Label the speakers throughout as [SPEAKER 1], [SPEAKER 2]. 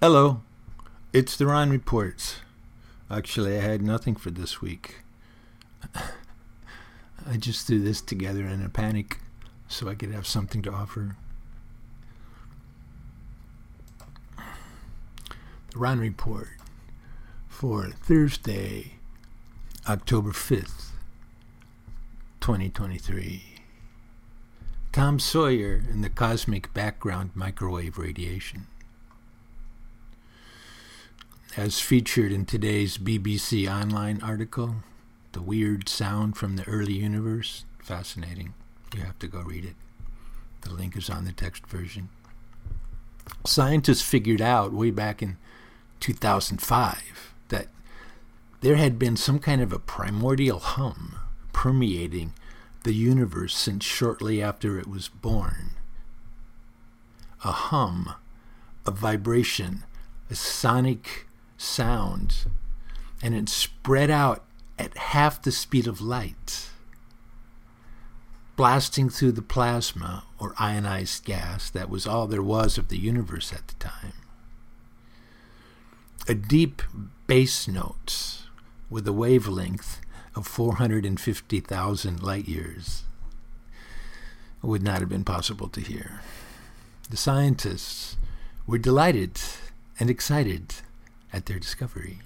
[SPEAKER 1] Hello, it's the Ron Reports. Actually, I had nothing for this week. I just threw this together in a panic so I could have something to offer. The Ron Report for Thursday, October 5th, 2023. Tom Sawyer and the cosmic background microwave radiation. As featured in today's BBC Online article, The Weird Sound from the Early Universe. Fascinating. You have to go read it. The link is on the text version. Scientists figured out way back in 2005 that there had been some kind of a primordial hum permeating the universe since shortly after it was born. A hum, a vibration, a sonic sound, and it spread out at half the speed of light, blasting through the plasma or ionized gas that was all there was of the universe at the time. A deep bass note with a wavelength of 450,000 light years would not have been possible to hear. The scientists were delighted and excited at their discovery.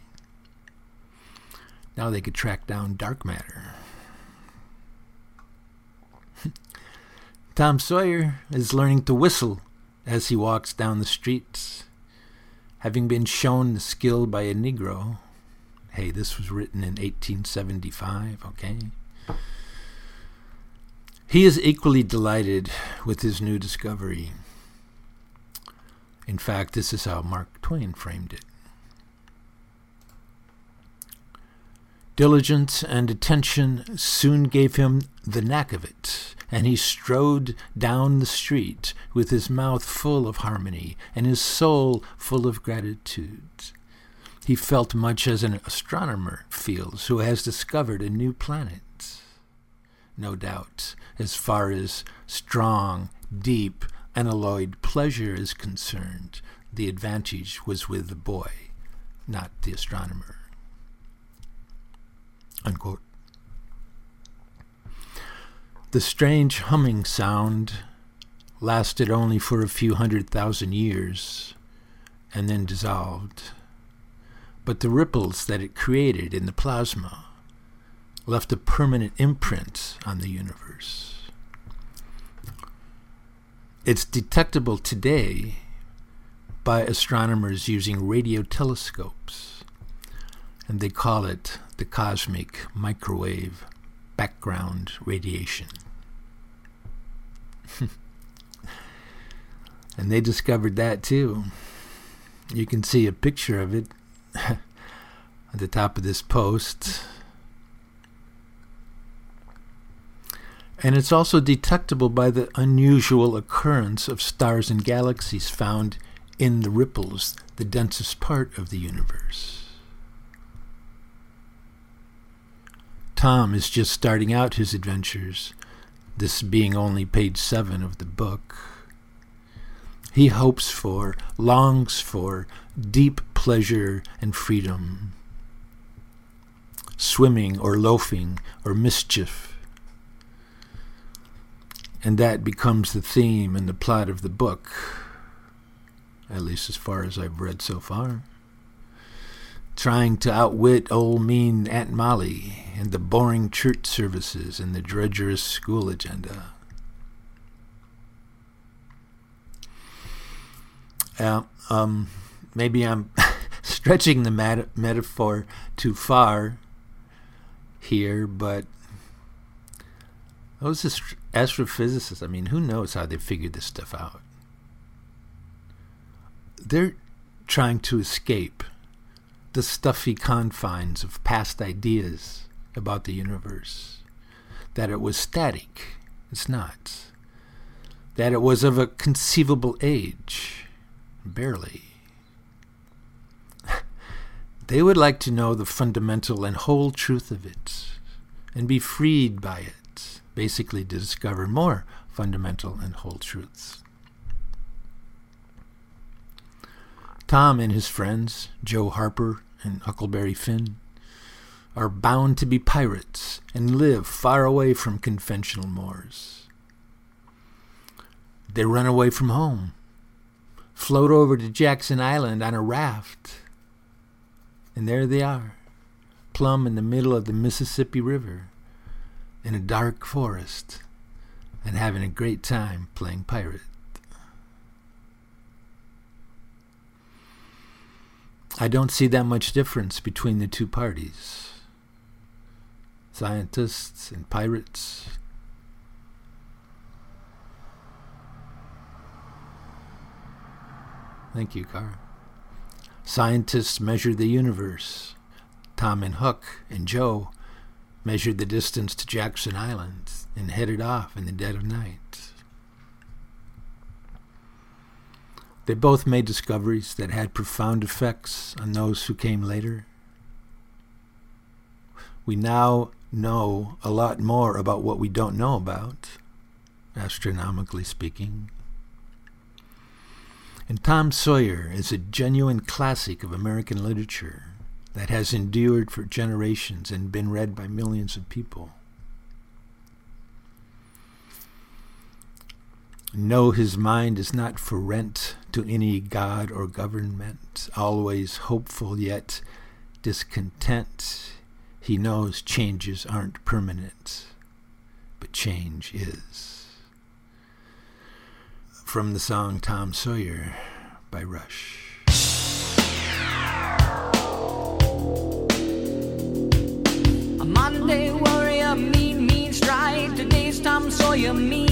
[SPEAKER 1] Now they could track down dark matter. Tom Sawyer is learning to whistle as he walks down the streets, having been shown the skill by a Negro. Hey, this was written in 1875, okay? He is equally delighted with his new discovery. In fact, this is how Mark Twain framed it. Diligence and attention soon gave him the knack of it, and he strode down the street with his mouth full of harmony and his soul full of gratitude. He felt much as an astronomer feels who has discovered a new planet. No doubt, as far as strong, deep, unalloyed pleasure is concerned, the advantage was with the boy, not the astronomer. Unquote. The strange humming sound lasted only for a few hundred thousand years and then dissolved. But the ripples that it created in the plasma left a permanent imprint on the universe. It's detectable today by astronomers using radio telescopes, and they call it the cosmic microwave background radiation. and they discovered that too. You can see a picture of it at the top of this post. And it's also detectable by the unusual occurrence of stars and galaxies found in the ripples, the densest part of the universe. Tom is just starting out his adventures, this being only page seven of the book. He hopes for, longs for, deep pleasure and freedom. Swimming or loafing or mischief. And that becomes the theme and the plot of the book, at least as far as I've read so far trying to outwit old mean Aunt Polly and the boring church services and the drudgerous school agenda. Uh, um, maybe I'm stretching the mat- metaphor too far here, but those ast- astrophysicists, I mean, who knows how they figured this stuff out? They're trying to escape the stuffy confines of past ideas about the universe. That it was static. It's not. That it was of a conceivable age. Barely. they would like to know the fundamental and whole truth of it and be freed by it, basically to discover more fundamental and whole truths. Tom and his friends, Joe Harper and Huckleberry Finn, are bound to be pirates and live far away from conventional moors. They run away from home, float over to Jackson Island on a raft, and there they are, plumb in the middle of the Mississippi River, in a dark forest, and having a great time playing pirate. I don't see that much difference between the two parties scientists and pirates. Thank you, Car. Scientists measure the universe. Tom and Huck and Joe measured the distance to Jackson Island and headed off in the dead of night. They both made discoveries that had profound effects on those who came later. We now know a lot more about what we don't know about, astronomically speaking. And Tom Sawyer is a genuine classic of American literature that has endured for generations and been read by millions of people. Know his mind is not for rent to any god or government, always hopeful yet discontent. He knows changes aren't permanent, but change is. From the song Tom Sawyer by Rush.
[SPEAKER 2] A Monday warrior, mean, mean. Today's Tom Sawyer, mean